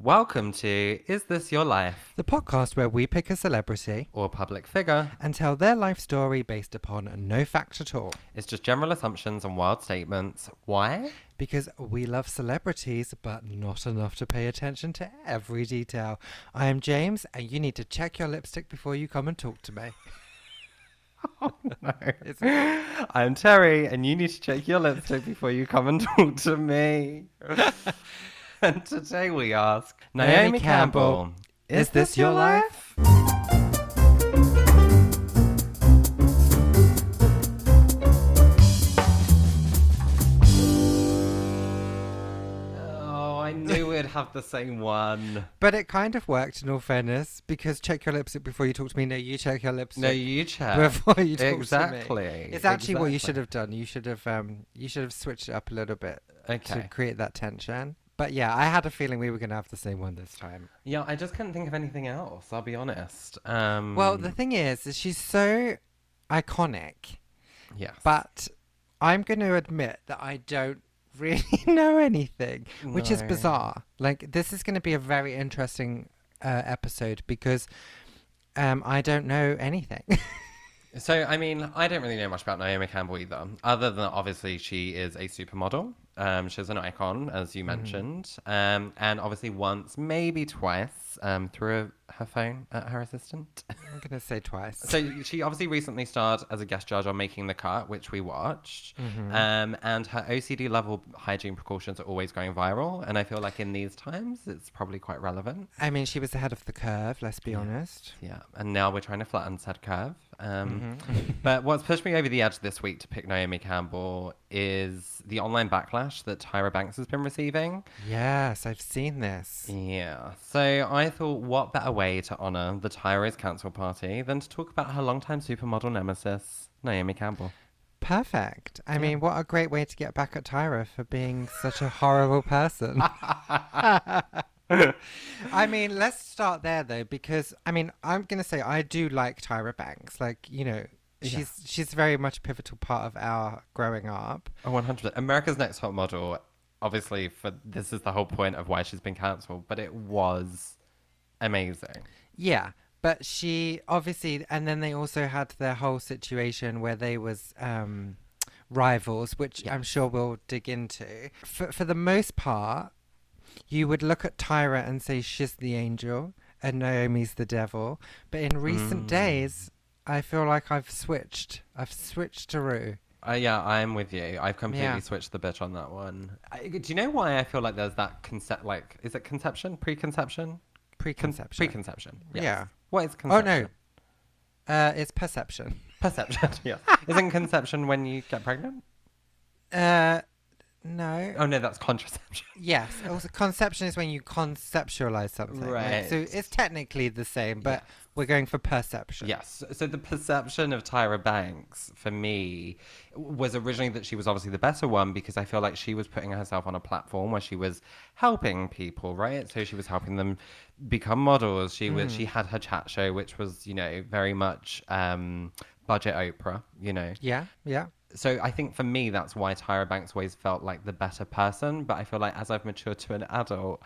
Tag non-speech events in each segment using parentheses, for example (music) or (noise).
Welcome to Is This Your Life? The podcast where we pick a celebrity or public figure. and tell their life story based upon no fact at all. It's just general assumptions and wild statements. Why? Because we love celebrities, but not enough to pay attention to every detail. I am James, and you need to check your lipstick before you come and talk to me. (laughs) Oh, No. (laughs) I'm Terry, and you need to check your lipstick before you come and (laughs) talk to me. And (laughs) today we ask Naomi, Naomi Campbell, Campbell, is this your life? Oh, I knew we'd have the same one. (laughs) But it kind of worked in all fairness, because check your lipstick before you talk to me. No, you check your lipstick. No, you check. before you talk exactly. to me. Exactly. It's actually what you should have done. You should have um you should have switched it up a little bit Okay. to create that tension. But yeah, I had a feeling we were going to have the same one this time. Yeah, I just couldn't think of anything else. I'll be honest. Um, Well, the thing is, is she's so iconic, yes, but I'm going to admit that I don't (laughs) really know anything, which is bizarre. Like this is going to be a very interesting uh, episode because um, I don't know anything. (laughs) So, I mean, I don't really know much about Naomi Campbell either, other than obviously she is a supermodel. Um, she's an icon, as you mentioned, um, and obviously once, maybe twice, um, threw her phone at her assistant. (laughs) I'm going to say twice. so she obviously recently starred as a guest judge on Making the Cut, which we watched, Mm-hmm. um, and her OCD level hygiene precautions are always going viral, and I feel like in these times it's probably quite relevant. I mean, she was ahead of the curve. Let's be honest. Yeah, and now we're trying to flatten said curve. Um, Mm-hmm. (laughs) but what's pushed me over the edge this week to pick Naomi Campbell is the online backlash that Tyra Banks has been receiving. Yes, I've seen this. Yeah, so I thought, what better way to honour the Tyra's cancel party than to talk about her longtime supermodel nemesis, Naomi Campbell? Perfect. I mean, what a great way to get back at Tyra for being such a horrible person. (laughs) I mean, let's start there though, because I mean, I'm gonna say I do like Tyra Banks. Like, you know, she's she's very much a pivotal part of our growing up. Oh, 100%. America's Next Top Model, obviously, for this is the whole point of why she's been cancelled, but it was amazing. Yeah, but she obviously, and then they also had their whole situation where they was um, rivals, which I'm sure we'll dig into. For for the most part, you would look at Tyra and say she's the angel and Naomi's the devil. But in recent days, I feel like I've switched. I've switched to Rue. Uh, yeah, I'm with you. I've completely Yeah. switched the bitch on that one. I, do you know why I feel like there's that concept? Like, is it conception, preconception, Con- Preconception. preconception? Yes. Yeah. What is conception? oh no, uh, it's perception. perception. (laughs) yeah. Isn't conception when you get pregnant? Uh, no. Oh no, that's contraception. (laughs) Yes. Also, conception is when you conceptualize something. Right. So it's technically the same, but we're going for perception. Yes. So the perception of Tyra Banks for me was originally that she was obviously the better one because I feel like she was putting herself on a platform where she was helping people, right? So she was helping them become models. She was she had her chat show, which was you know very much um, budget Oprah, you know. Yeah. Yeah. So I think for me that's why Tyra Banks always felt like the better person. But I feel like as I've matured to an adult,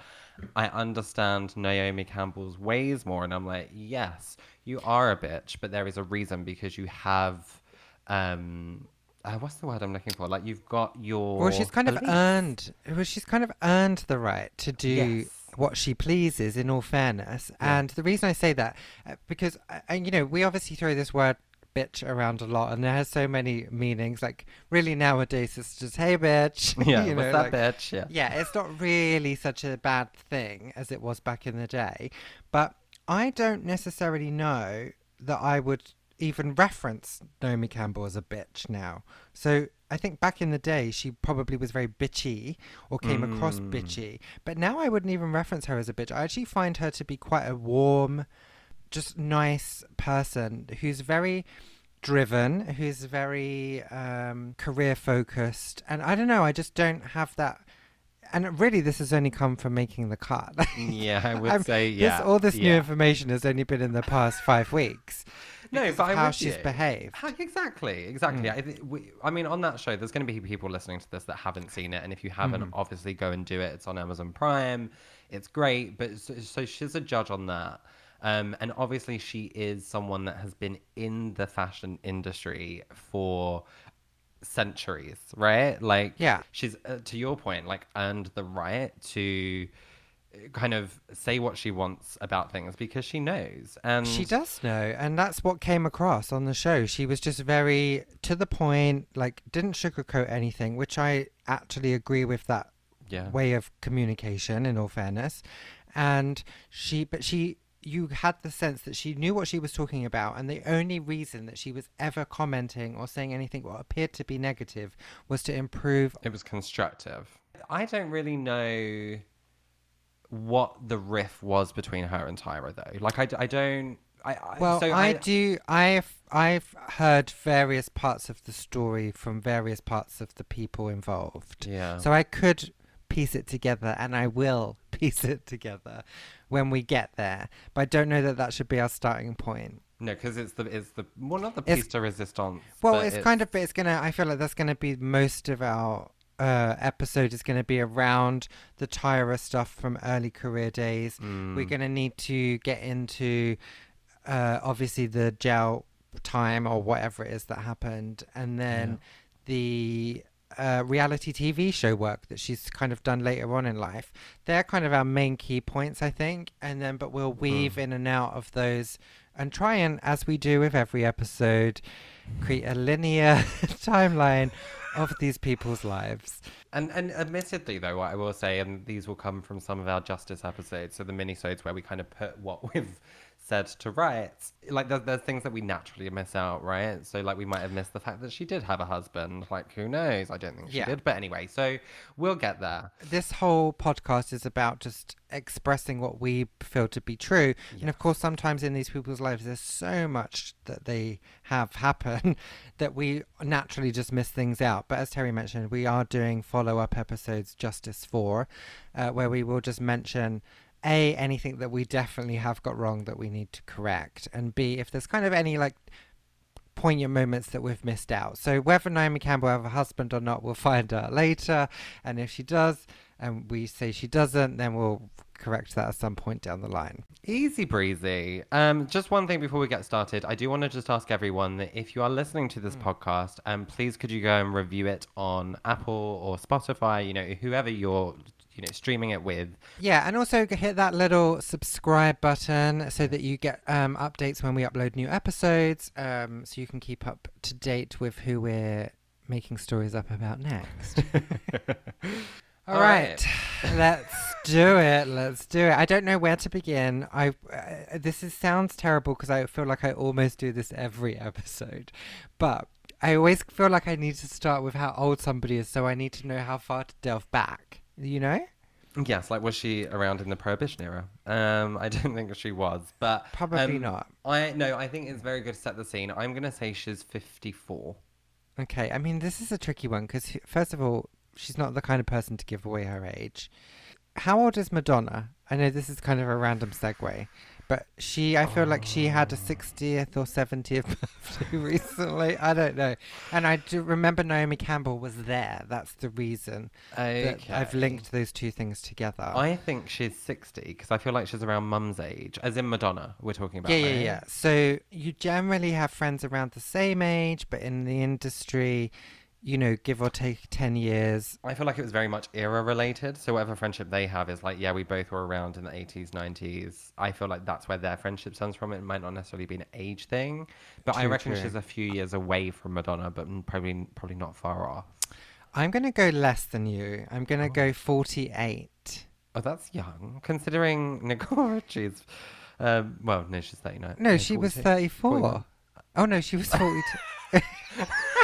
I understand Naomi Campbell's ways more, and I'm like, yes, you are a bitch, but there is a reason because you have, um, uh, what's the word I'm looking for? Like you've got your. Well, she's kind of earned. Well, she's kind of earned the right to do Yes. what she pleases. In all fairness, and the reason I say that uh, because, uh, and you know, we obviously throw this word bitch around a lot, and it has so many meanings. Like, really nowadays, it's just hey, bitch. (laughs) Yeah, you what's know, that like- bitch? Yeah. yeah, it's not really such a bad thing as it was back in the day. But I don't necessarily know that I would even reference Naomi Campbell as a bitch now. So I think back in the day, she probably was very bitchy or came across mm. bitchy. But now I wouldn't even reference her as a bitch. I actually find her to be quite a warm, just nice person who's very driven, who's very um, career focused. And I don't know, I just don't have that. And really, this has only come from making the cut. (laughs) Yeah, I would I'm- say this- yeah. all this new information has only been in the past five weeks. No, but I'm how she's you. behaved. How- exactly, exactly. Mm. I, we, I mean, on that show, there's going to be people listening to this that haven't seen it, and if you haven't, Mm-hmm. obviously go and do it. It's on Amazon Prime. it's great. But so, so she's a judge on that. Um, and obviously, she is someone that has been in the fashion industry for centuries, right? Like, Yeah. she's uh, to your point, like earned the right to uh, kind of say what she wants about things because she knows. And She does know, and that's what came across on the show. She was just very to the point, like didn't sugarcoat anything, which I actually agree with that yeah, way of communication in all fairness. And she but she you had the sense that she knew what she was talking about and the only reason that she was ever commenting or saying anything what appeared to be negative was to improve it was constructive. I don't really know what the riff was between her and Tyra, though. Like, I, I don't. I, I, Well, so I, do. I've I've heard various parts of the story from various parts of the people involved. Yeah. So I could piece it together, and I will (laughs) piece it together when we get there. But I don't know that that should be our starting point. No, because it's the it's the well not the It's- piece de resistance. Well, but it's, kind of. It's gonna. I feel like that's gonna be most of our. Uh, episode is going to be around the Tyra stuff from early career days. Mm. We're going to need to get into uh, obviously the jail time or whatever it is that happened, and then the uh, reality TV show work that she's kind of done later on in life. They're kind of our main key points, I think, and then but we'll weave in and out of those and try and, as we do with every episode, create a linear (laughs) timeline of these people's lives. And and admittedly, though, what I will say, and these will come from some of our justice episodes, so the minisodes where we kind of put what (laughs) we've said to rights. Like there's, there's things that we naturally miss out, right? So like we might have missed the fact that she did have a husband. Like who knows? I don't think she Yeah. did, but anyway. So we'll get there. this whole podcast is about just expressing what we feel to be true. And of course, sometimes in these people's lives, there's so much that they have (laughs) happen that we naturally just miss things out. But as Terry mentioned, we are doing follow up episodes, Justice 4, uh, where we will just mention. A, anything that we definitely have got wrong that we need to correct. And B, if there's kind of any like poignant moments that we've missed out. So whether Naomi Campbell have a husband or not, we'll find out later. And if she does, and we say she doesn't, then we'll correct that at some point down the line. Easy breezy. Um, just one thing before we get started, I do want to just ask everyone that if you are listening to this podcast, um, please could you go and review it on Apple or Spotify, you know, whoever you're, you know, streaming it with. Yeah, and also hit that little subscribe button so that you get um, updates when we upload new episodes, um, so you can keep up to date with who we're making stories up about next. All (laughs) All right, (sighs) let's do it. Let's do it. I don't know where to begin. I uh, this is sounds terrible because I feel like I almost do this every episode, but I always feel like I need to start with how old somebody is, so I need to know how far to delve back. You know? Yes, like was she around in the Prohibition era? Um, I (laughs) don't think she was, but Probably um, not. I no, I think it's very good to set the scene. I'm gonna say she's 54. Okay, I mean, this is a tricky one because, first of all, she's not the kind of person to give away her age. How old is Madonna? I know this is kind of a random segue, but she, I feel like she had a 60th or 70th (laughs) birthday recently. I don't know. And I do remember Naomi Campbell was there. That's the reason that I've linked those two things together. I think she's 60 because I feel like she's around mum's age, as in Madonna. We're talking about. yeah, yeah, yeah. So you generally have friends around the same age, but in the industry, you know, give or take 10 years, I feel like it was very much era related. So whatever friendship they have is like, yeah, we both were around in the 80s, 90s. I feel like that's where their friendship stems from. It might not necessarily be an age thing, but I reckon true. she's a few years away from Madonna, but probably probably not far off. I'm going to go less than you. I'm going to Oh. go 48. Oh, that's young, considering Nicole Richie's. Um, well, no, she's 39. No, she was 34. 41. Oh, no, she was 42. (laughs) (laughs)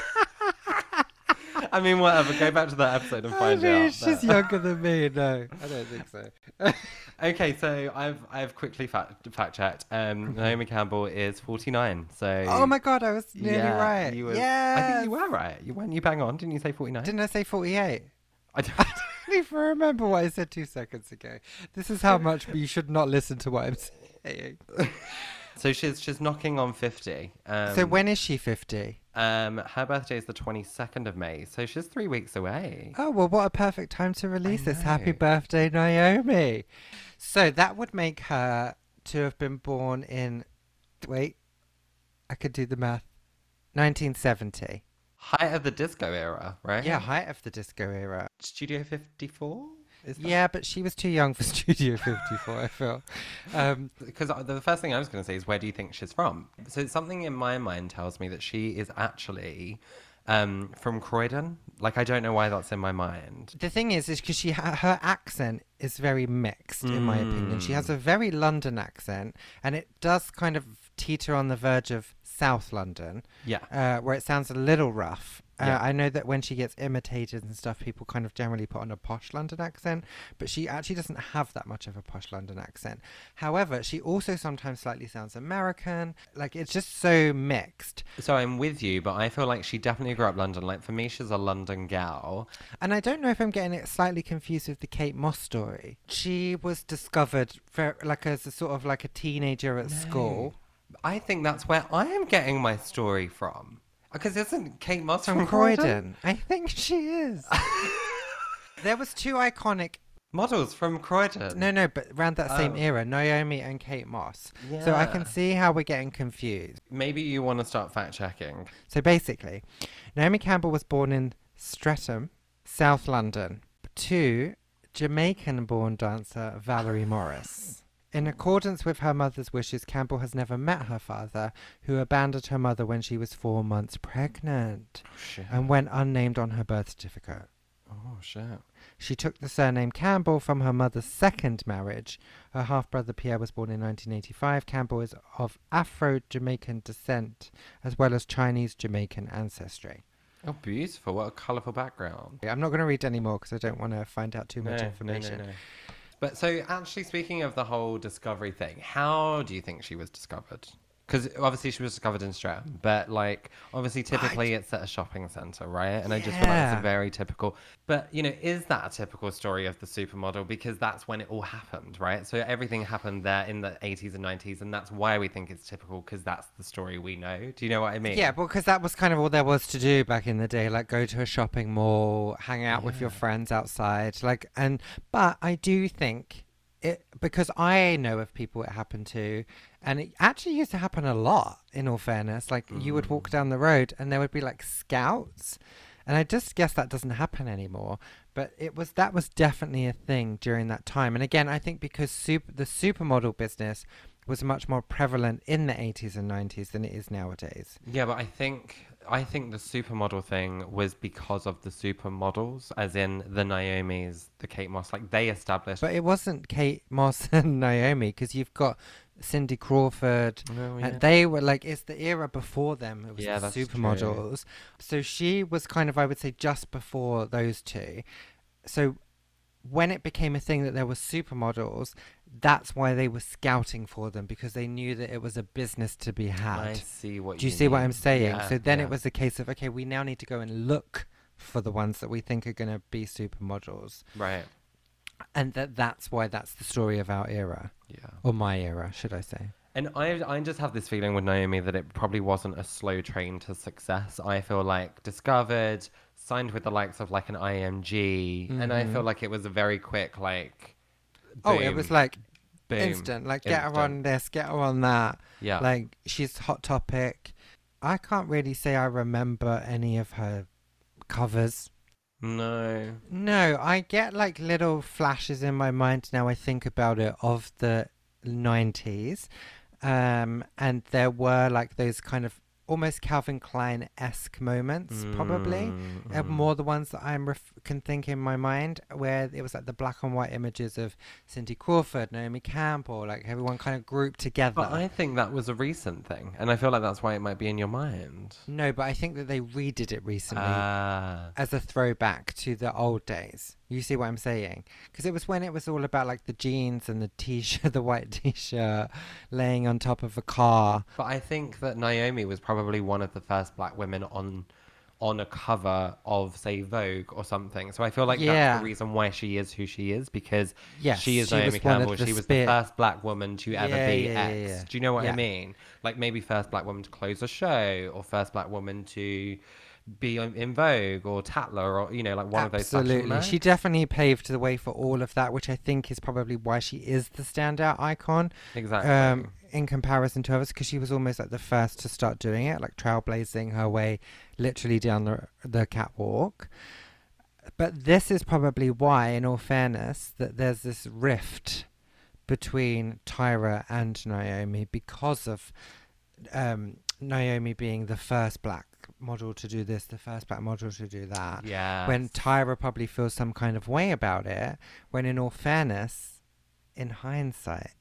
(laughs) I mean, whatever. Go back to that episode and I find mean, out. she's but- (laughs) younger than me. No, I don't think so. (laughs) Okay, so I've I've quickly fact fact checked. Um, Naomi Campbell is 49. So oh my god, I was nearly yeah, right. You were, yeah. I think you were right. You weren't you bang on? Didn't you say 49? Didn't I say 48? I don't, I don't even remember what I said two seconds ago. This is how much you should not listen to what I'm saying. So she's she's knocking on fifty. Um, so when is she 50? um her birthday is the twenty second of May, so she's three weeks away. Oh, well, what a perfect time to release this. Happy birthday, Naomi. So that would make her to have been born in, wait, I could do the math, 1970. Height of the disco era, right? Yeah, height of the disco era. Studio fifty four. Is that? Yeah, but she was too young for (laughs) Studio 54, I feel. Um, (laughs) Because the first thing I was going to say is, where do you think she's from? So something in my mind tells me that she is actually um, from Croydon. Like I don't know why that's in my mind. the thing is, is because she ha- her accent is very mixed, in my opinion. She has a very London accent, and it does kind of teeter on the verge of South London. Yeah. uh, where it sounds a little rough. Uh, Yeah. I know that when she gets imitated and stuff, people kind of generally put on a posh London accent, but she actually doesn't have that much of a posh London accent. However, she also sometimes slightly sounds American. Like it's just so mixed. So I'm with you, but I feel like she definitely grew up London. Like for me, she's a London gal. And I don't know if I'm getting it slightly confused with the Kate Moss story. She was discovered for, like as a sort of like a teenager at school. I think that's where I am getting my story from. Oh, because isn't Kate Moss From from, Croydon. I think she is. (laughs) there was two iconic Models from Croydon. No, no, but around that same Oh. era, Naomi and Kate Moss. So I can see how we're getting confused. Maybe you want to start fact checking. So basically, Naomi Campbell was born in Streatham, South London, to Jamaican born dancer Valerie Morris. In accordance with her mother's wishes, Campbell has never met her father, who abandoned her mother when she was four months pregnant oh, Shit. and went unnamed on her birth certificate. Oh shit. She took the surname Campbell from her mother's second marriage. Her half brother Pierre was born in 1985. Campbell is of Afro Jamaican descent as well as Chinese Jamaican ancestry. Oh, beautiful. What a colourful background. I'm not going to read any more because I don't want to find out too much information. But so, actually, speaking of the whole discovery thing, how do you think she was discovered? Because obviously she was discovered in Streatham, but like obviously typically it's at a shopping centre, right? And I just feel like it's a very typical. But you know, is that a typical story of the supermodel? Because that's when it all happened, right? So everything happened there in the 80s and 90s, and that's why we think it's typical because that's the story we know. Do you know what I mean? Yeah, because that was kind of all there was to do back in the day, like go to a shopping mall, hang out with your friends outside, like and but I do think it because I know of people it happened to and it actually used to happen a lot in all fairness. Like you would walk mm. down the road and there would be like scouts and I just guess that doesn't happen anymore. But it was that was definitely a thing during that time. And again, I think because super, the supermodel business was much more prevalent in the 80s and 90s than it is nowadays. Yeah, but I think I think the supermodel thing was because of the supermodels, as in the Naomi's, the Kate Moss. Like they established. But it wasn't Kate Moss (laughs) and Naomi because you've got Cindy Crawford. Oh, And yeah. they were like, it's the era before them. It was Yeah, the that's true. supermodels. So she was kind of, I would say, just before those two. So when it became a thing that there were supermodels, that's why they were scouting for them because they knew that it was a business to be had. I see what Do you you see what. I'm saying? Yeah, so then yeah. it was a case of, okay, we now need to go and look for the ones that we think are going to be supermodels. right. And that that's why that's the story of our era. Yeah. Or my era, should I say. And I, I just have this feeling with Naomi that it probably wasn't a slow train to success. I feel like discovered, signed with the likes of like an IMG, and I feel like it was a very quick like. Mm-hmm. Oh, it was like boom, instant. Like, get her on this, get her on that. Yeah. Like, she's hot topic. I can't really say I remember any of her covers. No. No, I get like little flashes in my mind now I think about it of the 90s. Um, and there were like those kind of almost Calvin Klein esque moments, probably. Mm, Uh, mhm. more the ones that I ref- can think in my mind, where it was like the black and white images of Cindy Crawford, Naomi Campbell, like everyone kind of grouped together. But I think that was a recent thing, and I feel like that's why it might be in your mind. No, but I think that they redid it recently Ah. as a throwback to the old days. You see what I'm saying? Because it was when it was all about like the jeans and the t-shirt, (laughs) the white t-shirt, laying on top of a car. But I think that Naomi was probably one of the first black women on on a cover of say Vogue or something. So I feel like Yeah. that's the reason why she is who she is because Yes, she is she Naomi Campbell. She was spear- the first black woman to ever Yeah, be yeah, X. Do you know what. I mean? Like maybe first black woman to close a show or first black woman to be in Vogue or Tatler or you know like one of those Absolutely. She definitely paved the way for all of that, which I think is probably why she is the standout icon. Exactly. Um, in comparison to others, because she was almost like the first to start doing it, like trailblazing her way literally down the the catwalk. But this is probably why, in all fairness, that there's this rift between Tyra and Naomi because of um, Naomi being the first black model to do this, the first black model to do that. yeah. When Tyra probably feels some kind of way about it, when in all fairness, in hindsight,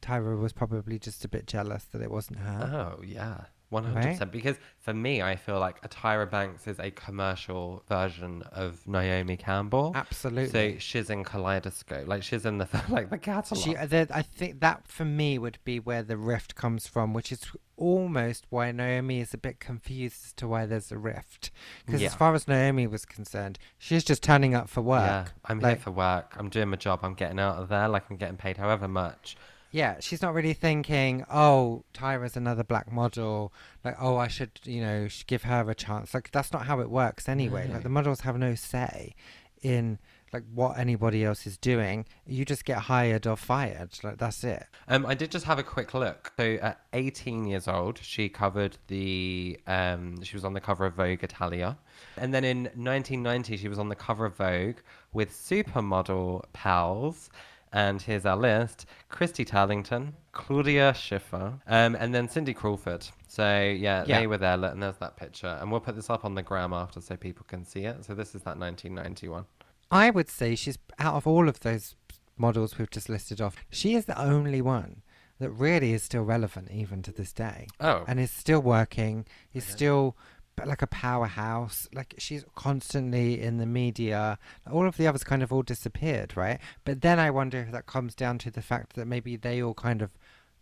Tyra was probably just a bit jealous that it wasn't her. Oh yeah, one hundred percent. Because for me, I feel like a Tyra Banks is a commercial version of Naomi Campbell. Absolutely. So she's in Kaleidoscope, like she's in the (laughs) like the catalog. She, that- I think that for me would be where the rift comes from, which is almost why Naomi is a bit confused as to why there's a rift. Because Yeah. as far as Naomi was concerned, she's just turning up for work. Yeah, I'm Like- here for work. I'm doing my job. I'm getting out of there. Like I'm getting paid however much. Yeah, she's not really thinking, oh, Tyra's another black model. Like, oh, I should, you know, give her a chance. Like, that's not how it works anyway. No. Like, the models have no say in like what anybody else is doing. You just get hired or fired. Like, that's it. Um, I did just have a quick look. So at 18 years old, she covered the. Um, she was on the cover of Vogue Italia, and then in 1990, she was on the cover of Vogue with supermodel pals. And here's our list: Christy Turlington, Claudia Schiffer, um, and then Cindy Crawford. So yeah, Yeah. they were there, and there's that picture. And we'll put this up on the gram after, so people can see it. So this is that 1991. I would say she's out of all of those models we've just listed off, she is the only one that really is still relevant even to this day. Oh, and is still working, is still but like a powerhouse. Like she's constantly in the media. All of the others kind of all disappeared, right? But then I wonder if that comes down to the fact that maybe they all kind of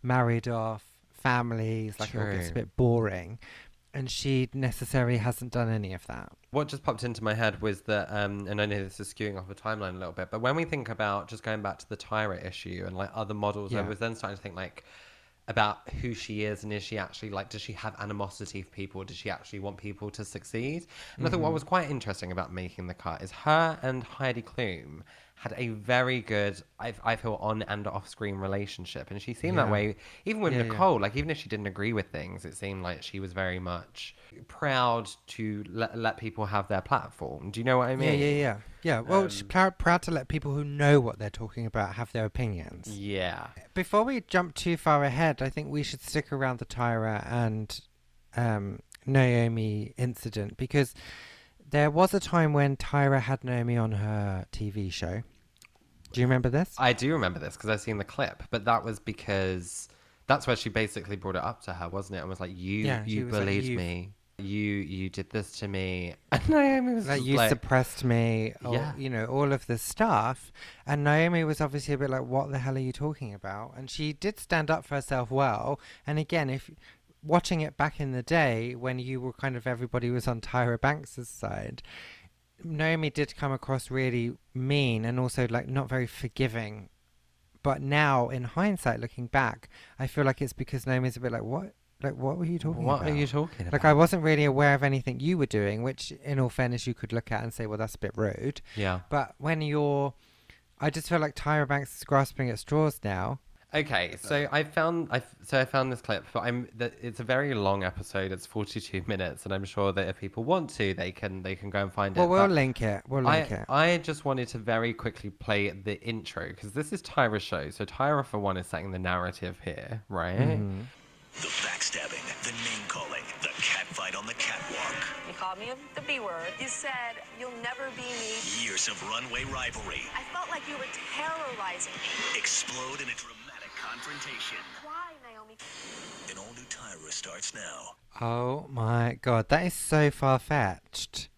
married off families, like it all gets a bit boring. And she necessarily hasn't done any of that. What just popped into my head was that, um, and I know this is skewing off the timeline a little bit, but when we think about just going back to the Tyra issue and like other models, I was then starting to think like about who she is and is she actually like, does she have animosity for people? Does she actually want people to succeed? And I thought Mm-hmm. what was quite interesting about making the cut is her and Heidi Klum had a very good, I, I feel, on and off screen relationship. And she seemed that way even with Yeah, yeah. Nicole. Like, even if she didn't agree with things, it seemed like she was very much proud to let, let people have their platform. Do you know what I mean? Yeah, yeah, yeah. Yeah, well, she's Um, proud, proud to let people who know what they're talking about have their opinions. Yeah. Before we jump too far ahead, I think we should stick around the Tyra and um, Naomi incident because there was a time when Tyra had Naomi on her TV show. Do you remember this? I do remember this because I've seen the clip, but that was because that's where she basically brought it up to her, wasn't it? And was like, "You, Yeah, you like, believed "You've- me. You, you did this to me." (laughs) And Naomi was like you like, suppressed me, or Yeah. you know, all of this stuff. And Naomi was obviously a bit like, "What the hell are you talking about?" And she did stand up for herself well. And again, if watching it back in the day when you were kind of everybody was on Tyra Banks's side, Naomi did come across really mean and also like not very forgiving. But now, in hindsight, looking back, I feel like it's because Naomi's a bit like, "What? Like, what were you talking "What about?" are you talking about?" Like I wasn't really aware of anything you were doing, which in all fairness you could look at and say, well, that's a bit rude. yeah. But when you're, I just feel like Tyra Banks is grasping at straws now. Okay, so I found I so I found this clip, but I'm that it's a very long episode. It's 42 (laughs) minutes, and I'm sure that if people want to, they can they can go and find Well, it. we'll but- link it. We'll I, link it. I just wanted to very quickly play the intro because this is Tyra's show. So Tyra, for one, is setting the narrative here, right? Mm-hmm. The backstabbing, the name calling, the catfight on the catwalk. You called me the B word. You said, you'll never be me. Years of runway rivalry I felt like you were terrorizing me. explode in a dramatic confrontation. Why, Naomi? An all new Tyra starts now. Oh my god, that is so far fetched.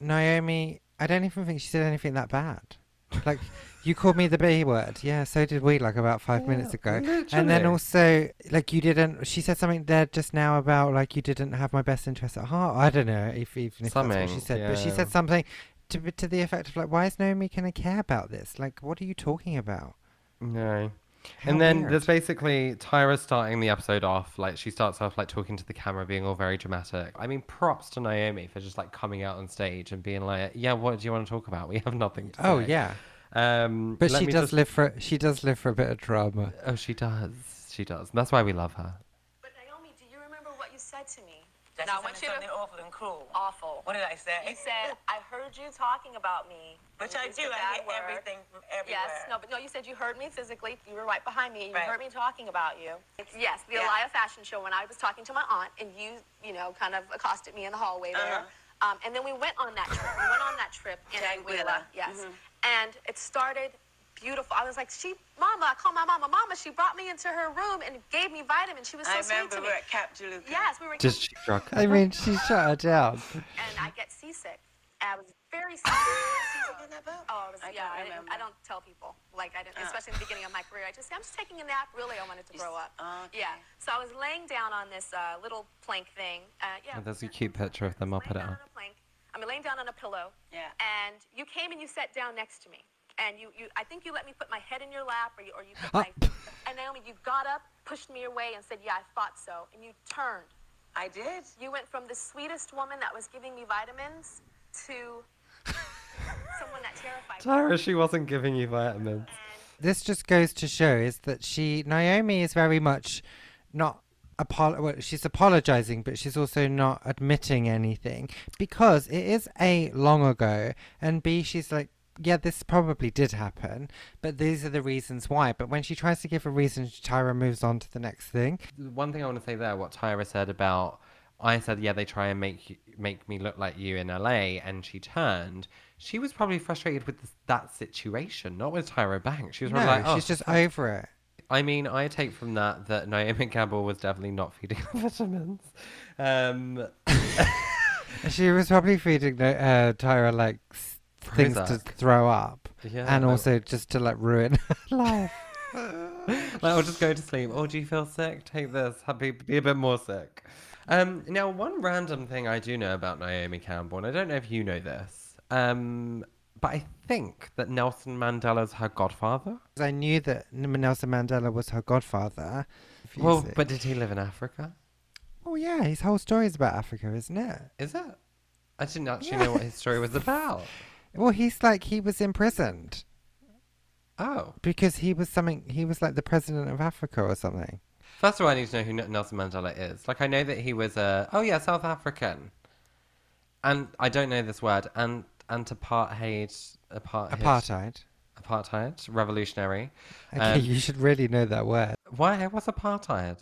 Naomi, I don't even think she did anything that bad. Like, (laughs) You called me the B word. Yeah, so did we like about five minutes ago. And then also, like, you didn't. She said something there just now about like you didn't have my best interest at heart. I don't know if even if that's what she Something, said, but she said something to to the effect of like, "Why is Naomi gonna care about this? Like, what are you talking about?" No. How and then weird. there's basically Tyra starting the episode off like she starts off like talking to the camera, being all very dramatic. I mean, props to Naomi for just like coming out on stage and being like, "Yeah, what do you want to talk about? We have nothing to Oh say." yeah, Um, but she does just- live for she does live for a bit of drama. Oh, she does. She does. And that's why we love her. But Naomi, do you remember what you said to me? That Now, I now, want you to- awful and cruel. Awful. What did I say? You said, I heard you talking about me. Which I do. I hear word. everything from everywhere. Yes, no, but no, you said you heard me physically. You were right behind me. You Right. heard me talking about you. Yes, the Yeah. Elia fashion show when I was talking to my aunt and you, you know, kind of accosted me in the hallway there. Um, and then we went on that trip. We went on that trip in Anguilla. Anguilla. Yes. And it started beautiful. I was like, she, Mama, I called my mama. Mama, she brought me into her room and gave me vitamins. She was so I sweet remember to we me. were at Cap Juluca. Yes, we were. Did she drug her? I mean, she shut her down. and I get seasick. I was very sick. Seasick in that boat? Oh, it was, I yeah. I, didn't. I don't tell people. Like I didn't, Oh. especially in the beginning of my career. I just say I'm just taking a nap. Really, I wanted to grow up. okay. Yeah. So I was laying down on this uh, little plank thing. Uh, yeah. Oh, there's a cute picture of them. I'll put it up. down on. I mean, laying down on a pillow. Yeah. And you came and you sat down next to me. And you, you I think you let me put my head in your lap, or you, or you put Ah. my. (laughs) and Naomi, you got up, pushed me away, and said, "Yeah, I thought so." And you turned. I did. You went from the sweetest woman that was giving me vitamins to (laughs) someone that terrified me. Tyra, she wasn't giving you vitamins. this just goes to show is that she Naomi is very much not apol- well, she's apologizing but she's also not admitting anything because it is a long ago and b she's like yeah this probably did happen but these are the reasons why but when she tries to give a reason Tyra moves on to the next thing One thing I want to say there, what Tyra said about, I said, yeah, they try and make you, make me look like you in LA, and she turned. She was probably frustrated with this, that situation, not with Tyra Banks. She was no probably like, oh, she's just over it I mean, I take from that that Naomi Campbell was definitely not feeding (laughs) her vitamins. Um, (laughs) she was probably feeding uh, Tyra like things to Prozac. throw up Yeah, and no. also just to like ruin (laughs) life (laughs) like, I'll just go to sleep. Oh, do you feel sick? Take this. Happy, be a bit more sick. Um, now, one random thing I do know about Naomi Campbell, and I don't know if you know this, um, but I think that Nelson Mandela's her godfather. I knew that N- Nelson Mandela was her godfather. Well, Confusing. but did he live in Africa? oh yeah, his whole story is about Africa, isn't it? Is it? I didn't actually know what his story was about. (laughs) Well, he's like he was imprisoned Oh. because he was something. He was like the president of Africa or something. First of all, I need to know who N- Nelson Mandela is. Like, I know that he was a, oh yeah, South African. And I don't know this word. And and apartheid apartheid, Apartheid. apartheid, revolutionary. Okay, Um, you should really know that word. Why? What's apartheid?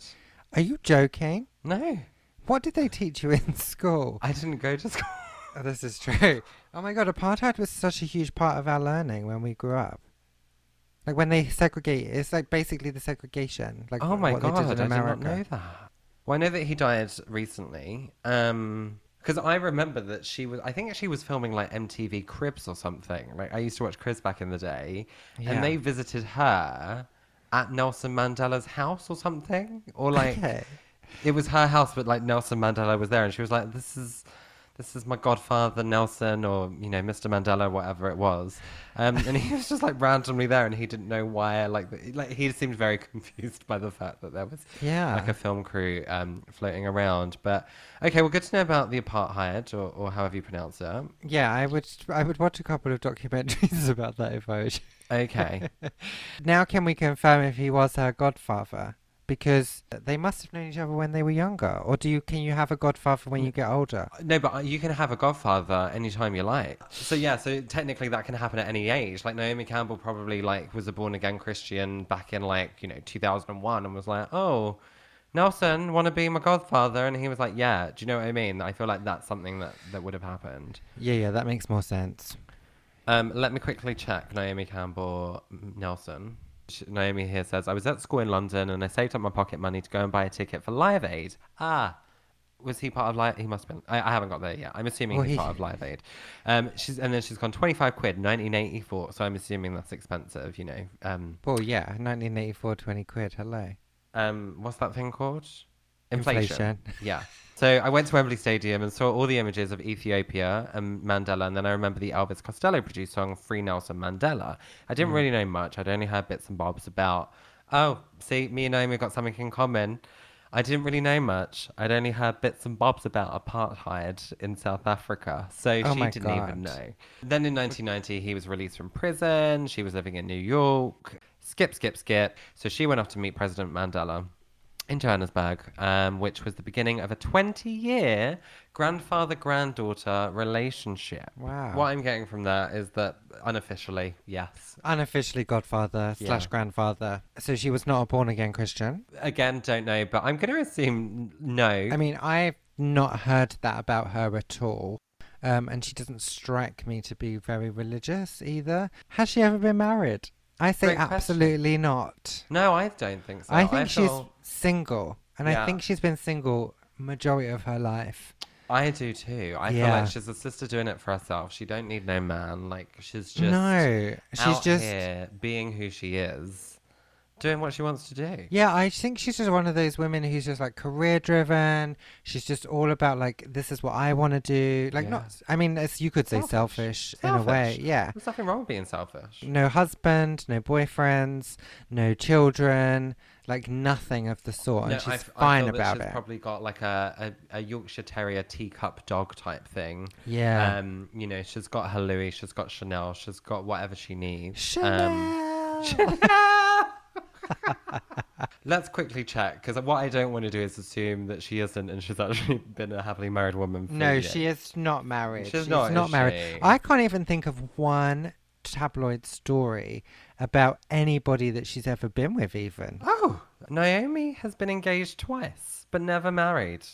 Are you joking? No, What did they teach you in (laughs) school? I didn't go to (laughs) school. Oh, this is true. Oh my god, apartheid was such a huge part of our learning when we grew up. Like when they segregate, it's like basically the segregation. Like Oh my what god, they I did did in not know that. Well, I know that he died recently. Um, because I remember that she was. I think she was filming like MTV Cribs or something. Like I used to watch Cribs back in the day, Yeah. and they visited her at Nelson Mandela's house or something, or like Okay. it was her house, but like Nelson Mandela was there, and she was like, "This is." This is my godfather Nelson, or you know, Mr. Mandela, whatever it was, um, and he (laughs) was just like randomly there, and he didn't know why. Like, like he seemed very (laughs) confused by the fact that there was Yeah. like a film crew um, floating around. But okay, well, good to know about the apartheid, or, or however you pronounce it. Yeah, I would. I would watch a couple of documentaries (laughs) about that if I was. Okay, now, can we confirm if he was her godfather? Because they must have known each other when they were younger, or do you? Can you have a godfather when you get older? no, but uh, you can have a godfather anytime you like. So yeah, so technically that can happen at any age. Like Naomi Campbell probably like was a born again Christian back in like you know 2001, and was like, oh. Nelson, want to be my godfather? And he was like, "Yeah." Do you know what I mean? I feel like that's something that, that would have happened. Yeah, yeah, that makes more sense. Um, let me quickly check Naomi Campbell Nelson. Naomi here says, I was at school in London and I saved up my pocket money to go and buy a ticket for Live Aid. Ah, Was he part of Live? He must have been. I, I haven't got there yet. I'm assuming Well, he's he- part of Live Aid. Um, she's and then she's gone 25 quid, 1984. So I'm assuming that's expensive. You know. Um, Well, yeah, 1984, 20 quid. Hello. um, what's that thing called? Inflation. (laughs) Yeah. So I went to Wembley Stadium and saw all the images of Ethiopia and Mandela, and then I remember the Elvis Costello produced song "Free Nelson Mandela." I Mm. didn't really know much. I'd only heard bits and bobs about. Oh, see, me and Naomi got something in common. I didn't really know much. I'd only heard bits and bobs about apartheid in South Africa, so Oh she didn't even know. Then in 1990, he was released from prison. She was living in New York. Skip, skip, skip. So she went off to meet President Mandela in Johannesburg, um, which was the beginning of a 20 year grandfather granddaughter relationship. Wow. What I'm getting from that is that unofficially, yes. Unofficially godfather slash grandfather. So she was not a born again Christian. Again, don't know, but I'm going to assume no. I mean, I've not heard that about her at all. Um, and she doesn't strike me to be very religious either. Has she ever been married? I say Great question. absolutely not. no, I don't think so. I think she's feel- single. And I Yeah. think she's been single majority of her life. I do too. I feel Yeah. like she's a sister doing it for herself. She don't need no man. Like she's just no, she's out just here being who she is, doing what she wants to do. Yeah, I think she's just one of those women who's just like career driven. She's just all about like this is what I want to do. Like Yeah. not, I mean, as you could say, selfish, in a way. Selfish. Yeah, There's nothing wrong with being selfish. no husband, no boyfriends, no children, like nothing of the sort, and No, she's I f- I fine feel that about she's it. Probably got like a, a, a Yorkshire Terrier teacup dog type thing. Yeah. Um, you know, she's got her Louis, she's got Chanel, she's got whatever she needs. Um, (laughs) Chanel. let's quickly check because what I don't want to do is assume that she isn't, and she's actually (laughs) been a happily married woman. For no, years. she is not married. She's not, is married. she? I can't even think of one tabloid story about anybody that she's ever been with, even. Oh, Naomi has been engaged twice, but never married.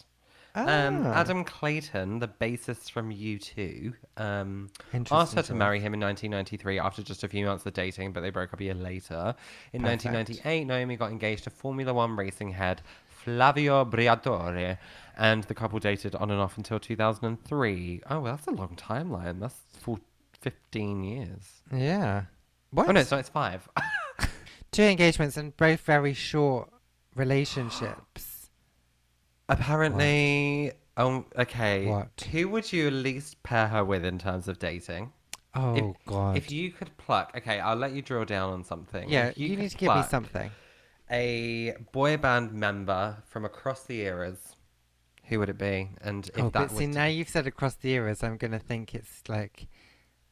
Um, Ah. Adam Clayton, the bassist from U2, um, asked Interesting her to choice. marry him in 1993 after just a few months of dating, but they broke up a year later. In Perfect. 1998, Naomi got engaged to Formula One racing head Flavio Briatore, and the couple dated on and off until 2003. Oh, well, that's a long timeline. That's full 15 years. Yeah. What? Oh, no, it's not, it's five. (laughs) Two engagements and both very short relationships. (gasps) Apparently, um, okay. What? Who would you at least pair her with in terms of dating? Oh if, God. If you could pluck, okay, I'll let you drill down on something. yeah, If you, could need to give me pluck something. A boy band member from across the eras. Who would it be? And if oh, that but see, now you've said across the eras, I'm gonna think it's like,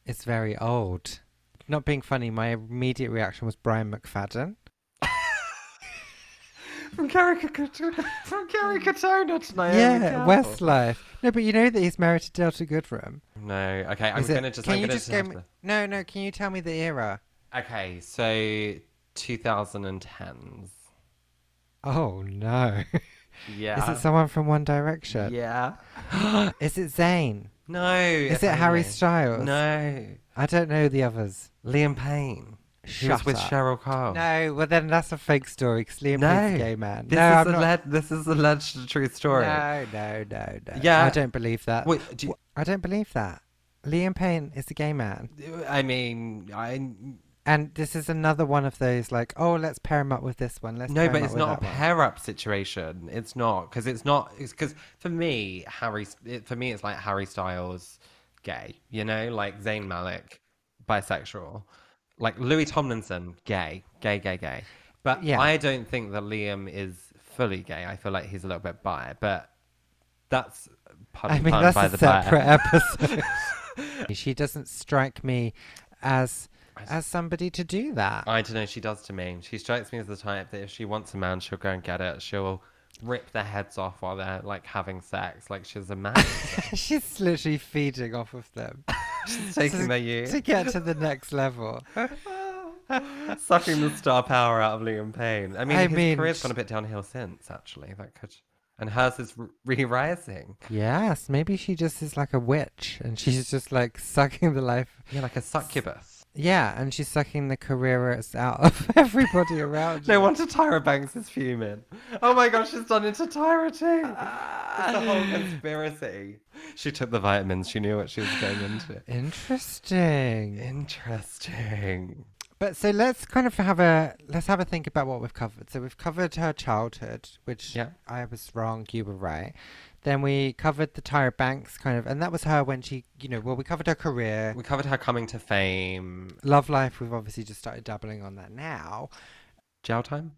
it's very old. Not being funny, my immediate reaction was Brian McFadden. (laughs) from caricature from caricature to Naomi yeah, Campbell. Westlife. No, but you know that he's married to Delta Goodrem. No, okay, I'm Is it- gonna just. Can I'm you gonna just go? to- me- No, no. Can you tell me the era? Okay, so 2010s. Oh no. (laughs) Yeah. Is it someone from One Direction? Yeah. (gasps) (gasps) Is it Zayn? No. Is it Harry Styles? No. I don't know the others. Liam Payne. He was Shut with up. Cheryl Cole. No, well then that's a fake story because Liam No. Payne's a gay man. This no, is I'm a not. this is alleged a true story. No, no, no, no. Yeah. I don't believe that. Wait, do you- I don't believe that. Liam Payne is a gay man, I mean, I and this is another one of those like, oh, let's pair him up with this one. Let's no, pair but it's not a that one. pair up situation. It's not because it's not. Because for me, Harry. It, for me, it's like Harry Styles, gay. You know, like Zayn Malik, bisexual. Like Louis Tomlinson, gay, gay, gay, gay. But Yeah. I don't think that Liam is fully gay. I feel like he's a little bit bi, but that's I mean, that's by a separate (laughs) episode. (laughs) she doesn't strike me as as somebody to do that. I don't know. She does to me. She strikes me as the type that if she wants a man, she'll go and get it. She'll rip their heads off while they're like having sex, like she's a man. (laughs) She's literally feeding off of them she's taking to, their youth, to get to the next level. (laughs) sucking the star power out of Liam Payne. I mean, I his mean, career's gone a bit downhill since. Actually, that could, and hers is re-rising. Yes, maybe she just is like a witch and she's just like sucking the life. Yeah, like a succubus. Yeah, and she's sucking the careers out of (laughs) everybody (laughs) around. No wonder Tyra Banks is fuming. Oh my gosh, she's done into Tyra too. It's a whole uh, conspiracy. She took the vitamins. She knew what she was going into. Interesting. Interesting. But so let's kind of have a let's have a think about what we've covered. So we've covered her childhood, which Yeah. I was wrong, you were right. Then we covered the Tyra Banks kind of, and that was her when she, you know, well, we covered her career, We covered her coming to fame. love life. We've obviously just started dabbling on that now. Jail time?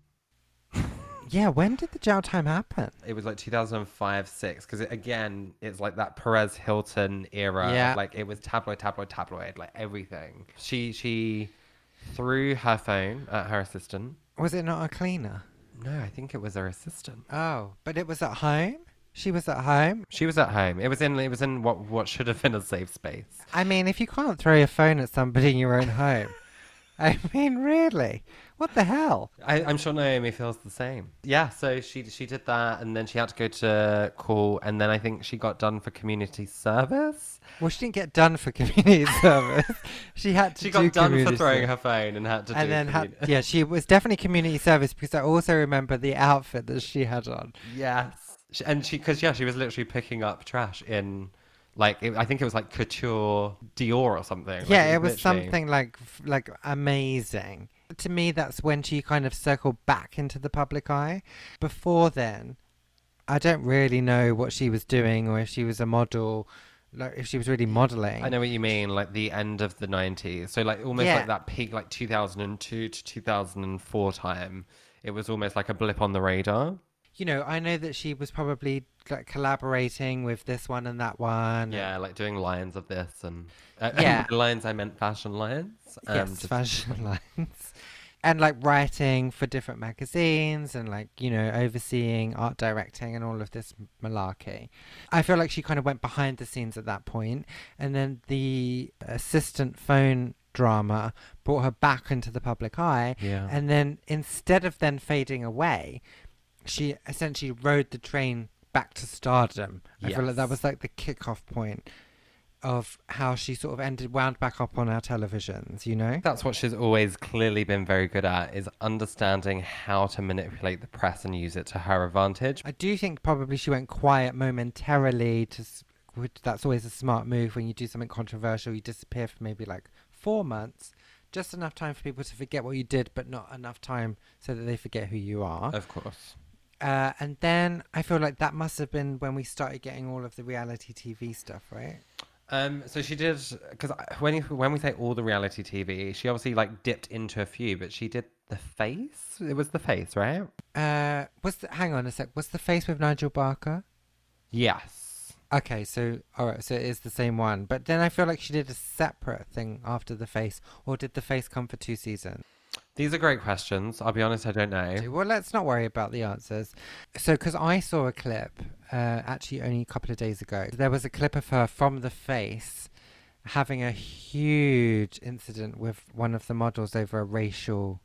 (laughs) Yeah, when did the jail time happen? It was like 2005, 6. Because it, again, it's like that Perez Hilton era. Yeah. Like it was tabloid, tabloid, tabloid, like everything. She she threw her phone at her assistant. Was it not a cleaner? No, I think it was her assistant. Oh, but it was at home. She was at home. She was at home. It was in it was in what what should have been a safe space. I mean, if you can't throw your phone at somebody in your own home, (laughs) I mean, really, what the hell? I, I'm sure Naomi feels the same. Yeah, so she she did that, and then she had to go to court, and then I think she got done for community service. Well, she didn't get done for (laughs) community service. She had to She got done for throwing service. her phone and had to and do. then had, yeah, she was definitely community service because I also remember the outfit that she had on. yes, and she because yeah, she was literally picking up trash in. Like it, I think it was like couture Dior or something. Like, yeah, it was literally- something like like amazing. To me, that's when she kind of circled back into the public eye. Before then, I don't really know what she was doing or if she was a model, like if she was really modeling. I know what you mean, like the end of the '90s. So like almost Yeah. like that peak, like 2002 to 2004 time. It was almost like a blip on the radar. You know, I know that she was probably like collaborating with this one and that one. Yeah, like doing lines of this and uh, (laughs) Yeah. lines. I meant fashion lines. Um, yes, just- fashion (laughs) lines. And like writing for different magazines and like, you know, overseeing art directing and all of this malarkey. I feel like she kind of went behind the scenes at that point and then the assistant phone drama brought her back into the public eye. Yeah. And then instead of then fading away, she essentially rode the train back to stardom. I feel like that was like the kickoff point of how she sort of ended wound back up on our televisions, you know? That's what she's always clearly been very good at is understanding how to manipulate the press and use it to her advantage. I do think probably she went quiet momentarily to which that's always a smart move when you do something controversial you disappear for maybe like 4 months just enough time for people to forget what you did but not enough time so that they forget who you are Of course. Uh, and then I feel like that must have been when we started getting all of the reality TV stuff, right? Um, so she did because when you, when we say all the reality TV, she obviously like dipped into a few, but she did the face. It was the face, right? Uh, was the, hang on a sec. Was the face with Nigel Barker? Yes. Okay, so all right, so it is the same one. But then I feel like she did a separate thing after the face, or did the face come for two seasons? These are great questions. I'll be honest, I don't know. Well, let's not worry about the answers. So, because I saw a clip, uh, actually only a couple of days ago, there was a clip of her from the face having a huge incident with one of the models over a racial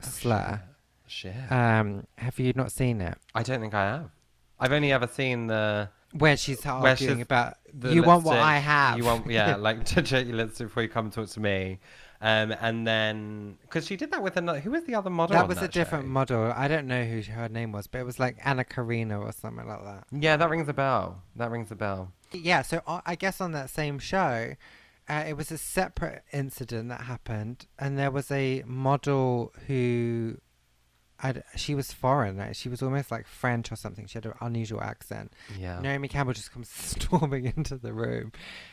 slur. Shit. Um, have you not seen it? I don't think I have. I've only ever seen the Where she's Where arguing she's- about the you want what I have. You want yeah, (laughs) like (laughs) to check your lipstick before you come talk to me. Um, and then because she did that with another. Who was the other model? that was a that different model. I don't know who her name was, but it was like Anna Karina or something like that. Yeah, that rings a bell. That rings a bell. Yeah, so uh, I guess on that same show, uh, it was a separate incident that happened, and there was a model who, I'd, she was foreign. Right? She was almost like French or something. She had an unusual accent. Yeah. Naomi Campbell just comes (laughs) storming into the room,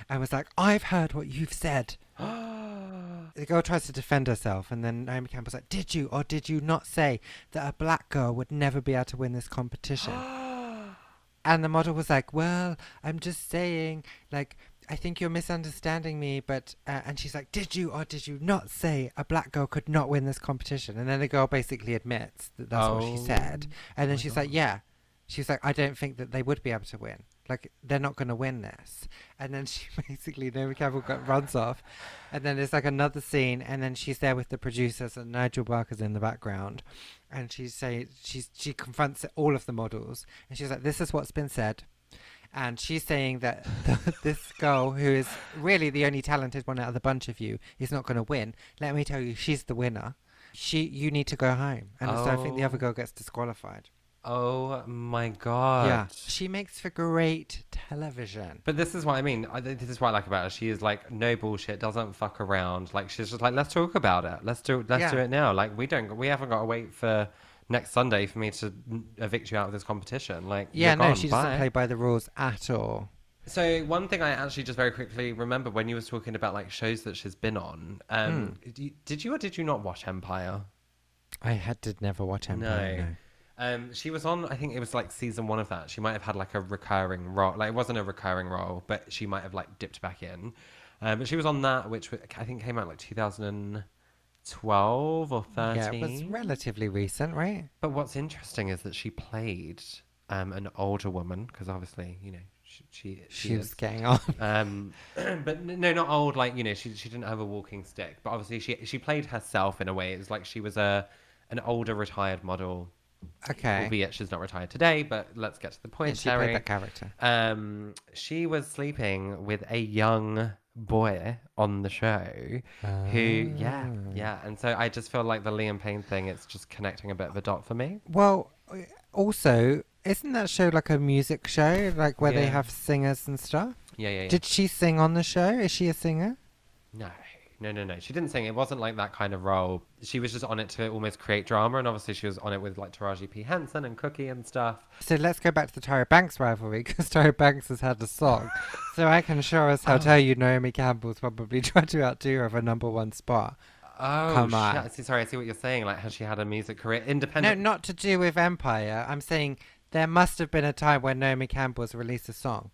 and was like, "I've heard what you've said." (gasps) the girl tries to defend herself, and then Naomi Campbell's like, "Did you or did you not say that a black girl would never be able to win this competition?" (gasps) and the model was like, "Well, I'm just saying, like, I think you're misunderstanding me, but..." Uh, and she's like, "Did you or did you not say a black girl could not win this competition?" And then the girl basically admits that that's what she said, Oh and then she's like, "Yeah." She's like, I don't think that they would be able to win. Like, they're not going to win this. And then she (laughs) basically, Naomi Campbell got, runs off. And then there's like another scene, and then she's there with the producers, and Nigel Barker's in the background. And she say she's she confronts all of the models, and she's like, "This is what's been said." And she's saying that (laughs) this girl, who is really the only talented one out of the bunch of you, is not going to win. Let me tell you, she's the winner. She, you need to go home, and so I think the Oh. other girl gets disqualified. Oh my god. Yeah, she makes for great television. But this is what I mean. I, this is what I like about her. She is like no bullshit, doesn't fuck around. Like she's just like, let's talk about it. Let's do let's do it now. Like we don't we haven't got to wait for next Sunday for me to evict you out of this competition. Like Yeah, you're no, gone. she doesn't Bye. play by the rules at all. So one thing I actually just very quickly remember when you was talking about like shows that she's been on. Um, Hmm. did you- or did you not watch Empire? I had did never watch Empire. No. no. Um, she was on. I think it was like season one of that. She might have had like a recurring role. Like it wasn't a recurring role, but she might have like dipped back in. Um, but she was on that, which I think came out like 2012 or 13. Yeah, it was relatively recent, right? but what's interesting is that she played um, an older woman because obviously you know she she, she, She is. was getting on. (laughs) Um, (clears throat) but no, not old. Like you know, she she didn't have a walking stick. But obviously, she she played herself in a way. It was like she was a an older retired model. Okay. Albeit she's not retired today. But let's get to the point. she Terry. played that character. Um, she was sleeping with a young boy on the show who yeah Ah. yeah and so i just feel like the liam payne thing it's just connecting a bit of a dot for me Well, also, isn't that show like a music show, like where they have singers and stuff? yeah yeah, yeah. Did she sing on the show? Is she a singer? No, no, no, no. She didn't sing. It wasn't like that kind of role. She was just on it to almost create drama, and obviously she was on it with like Taraji P Henson and Cookie and stuff. So let's go back to the Tyra Banks rivalry (laughs) because Tyra Banks has had a song. (laughs) so I can sure as Oh. hell tell you Naomi Campbell's probably (laughs) tried to outdo her for number one spot. Oh, Come on. See- Sorry, I see what you're saying. Like, has she had a music career independent? No, not to do with Empire. I'm saying there must have been a time when Naomi Campbell's released a song.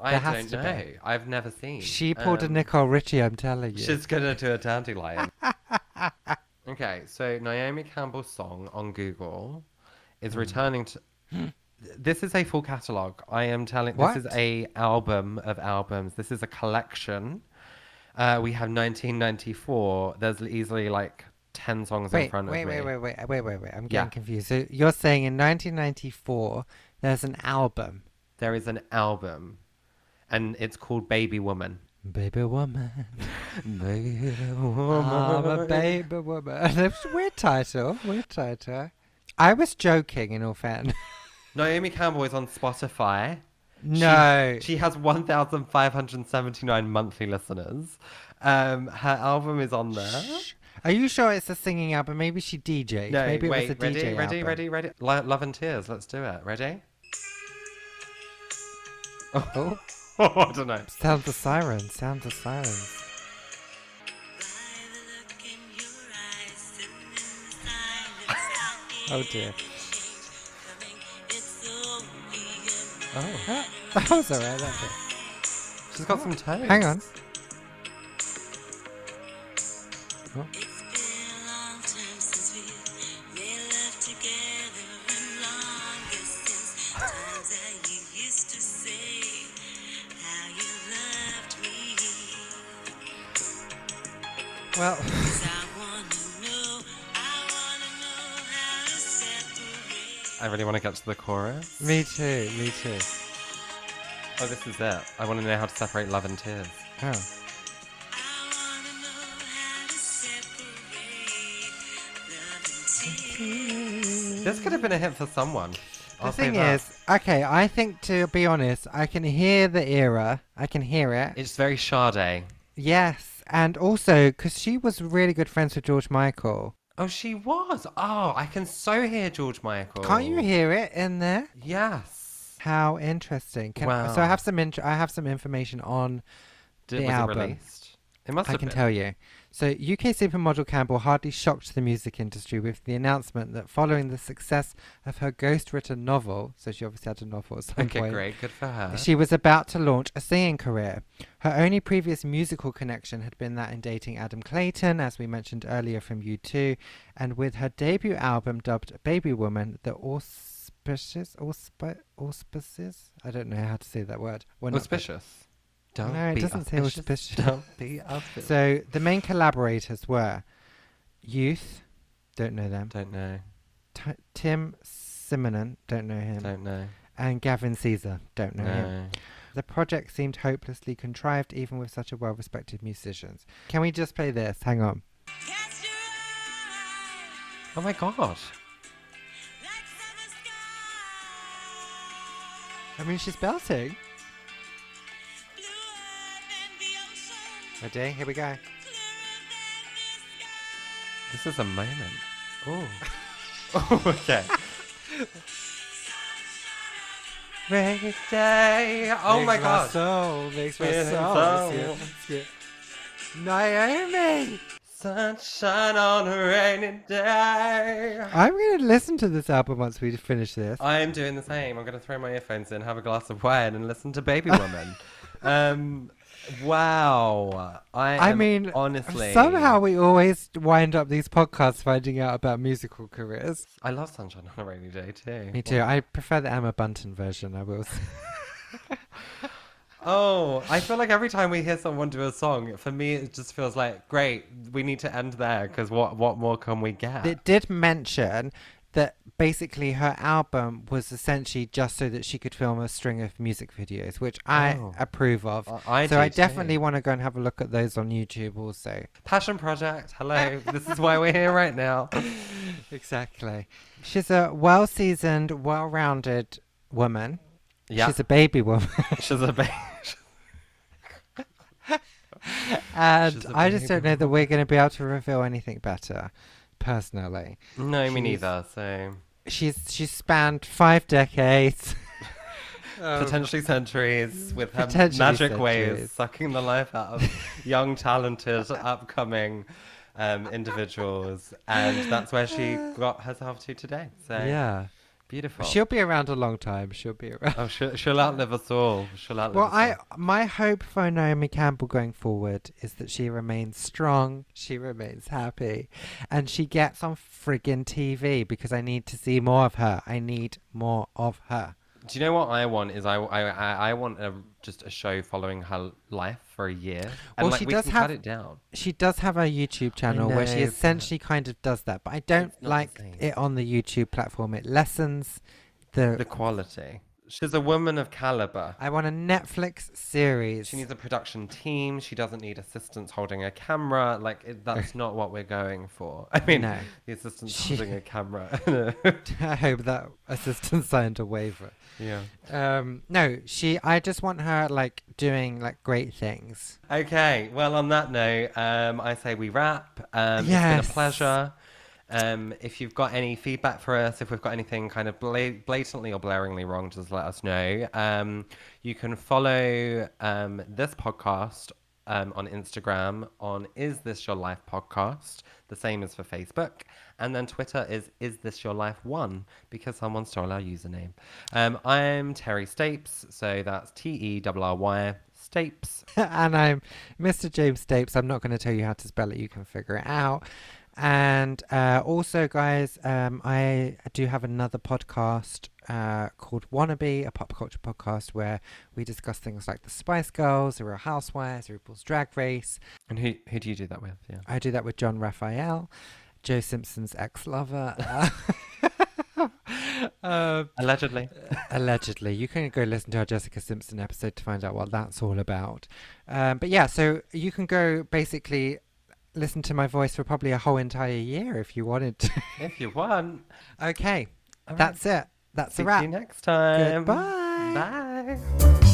I don't know. be. I've never seen. She pulled a Um, Nicole Richie, I'm telling you. She's gonna do a dandelion. (laughs) okay, so Naomi Campbell's song on Google Hmm. is returning to. This is a full catalog. I am telling. What? This is a album of albums. This is a collection. Uh, we have 1994. There's easily like 10 songs in front wait, of me. wait, wait, wait, wait, wait, wait. I'm Yeah. getting confused. So you're saying in 1994 there's an album, There is an album, and it's called Baby Woman. Baby Woman. (laughs) Baby woman, I'm a baby woman. That's a weird title. Weird title. I was joking in all fairness. (laughs) Naomi Campbell is on Spotify. no. She has 1,579 monthly listeners. Um, her album is on there. Are you sure it's a singing album? Maybe she DJ'd. No, Maybe it wait, was a ready, DJ ready, album. ready, ready. Lo- Love and Tears, let's do it. Ready? Oh, (laughs) Oh, I don't know. sound the sirens. Sound the sirens. Oh dear. Oh, (laughs) That was alright. That bit. she's got some tones. Hang on. Oh. Well, (sighs) I really want to get to the chorus. me too. Me too. Oh, this is it. I want to know how to separate love and tears. Oh. This could have been a hit for someone. The I'll thing is, okay, I think to be honest, I can hear the era. I can hear it. it's very Sade. Yes, and also because she was really good friends with George Michael. Oh, she was. Oh, I can so hear George Michael. Can't you hear it in there? Yes. How interesting! Can, So I have some. Int- I have some information on Did, The album. it? It must I can been. tell you. So, UK supermodel Campbell hardly shocked the music industry with the announcement that following the success of her ghost-written novel, so she obviously had a novel at some Okay, point, great. Good for her. she was about to launch a singing career. Her only previous musical connection had been that in dating Adam Clayton, as we mentioned earlier from U2, and with her debut album dubbed Baby Woman, the auspicious, auspi- auspices? I don't know how to say that word. Not- Auspicious. Don't No, it be doesn't say auspicious. Don't be (laughs) auspicious. So the main collaborators were Youth, don't know them. Don't know. T- Tim Simenon, don't know him. Don't know. And Gavin Caesar, don't know him. No. The project seemed hopelessly contrived, even with such a well respected musicians. Can we just play this? Hang on. Oh my god. I mean, she's belting. Ready? Here we go. This is a moment. Oh. (laughs) oh, okay. Rainy day. Oh my Makes god. soul, makes my Feeling soul. so- feel- Naomi! Sunshine on a rainy day. I'm going to listen to this album once we finish this. I am doing the same. I'm going to throw my earphones in, have a glass of wine, and listen to Baby Woman. (laughs) um, wow. I, I mean, honestly, somehow we always wind up these podcasts finding out about musical careers. I love Sunshine on a rainy day too. Me too. I prefer the Emma Bunton version, I will say. (laughs) Oh, I feel like every time we hear someone do a song, for me it just feels like great. We need to end there because what what more can we get? It did mention that basically her album was essentially just so that she could film a string of music videos, which I Oh. approve of. I- I so I definitely too. want to go and have a look at those on YouTube also. Passion project. Hello. (laughs) this is why we're here right now. (laughs) Exactly. She's a well seasoned, well rounded woman. Yeah. She's a baby woman. (laughs) She's a baby. and I just don't know that we're going to be able to reveal anything better, personally. no, me neither. So She's she's spanned five decades. (laughs) potentially centuries with her magic ways, sucking the life out of (laughs) young, talented, upcoming um, individuals, and that's where she (sighs) got herself to today. So yeah. Beautiful. She'll be around a long time. She'll be around. oh, she'll, she'll (laughs) outlive us all. She'll outlive Well, us I all. my hope for Naomi Campbell going forward is that she remains strong, she remains happy, and she gets on friggin' TV because I need to see more of her. I need more of her. Do you know what I want? Is I I I, I want a, just a show following her life for a year, and Well, like she we does have- cut it down. She does have a YouTube channel where she essentially kind of does that, but I don't It's not the like it on the YouTube platform. It lessens the. The quality. She's a woman of caliber. I want a Netflix series. She needs a production team. She doesn't need assistants holding a camera. Like it, that's (laughs) not what we're going for. I mean, No. the assistants She- holding a camera. (laughs) I hope that assistant signed a waiver. Yeah. Um, no, she. I just want her like doing like great things. Okay. Well, on that note, um, I say we wrap. Um, It's Yes. been a pleasure. Um, if you've got any feedback for us, if we've got anything kind of bla- blatantly or blaringly wrong, just let us know. Um, you can follow um, this podcast um, on Instagram on Is This Your Life podcast. The same as for Facebook. And then Twitter is Is This Your Life One because someone stole our username. Um, I'm Terry Stapes, so that's T E R R Y Stapes. (laughs) and I'm Mr. James Stapes. I'm not going to tell you how to spell it. You can figure it out. And uh, also, guys, um, I do have another podcast uh, called Wannabe, a pop culture podcast where we discuss things like the Spice Girls, the Real Housewives, RuPaul's Drag Race. And who who do you do that with? Yeah. I do that with John Raphael, Joe Simpson's ex-lover. (laughs) (laughs) uh, Allegedly. (laughs) allegedly. You can go listen to our Jessica Simpson episode to find out what that's all about. Um, but yeah, so you can go basically listen to my voice for probably a whole entire year if you wanted to. if you want. okay, All right. that's it. That's See a wrap. See you next time. Goodbye. Bye.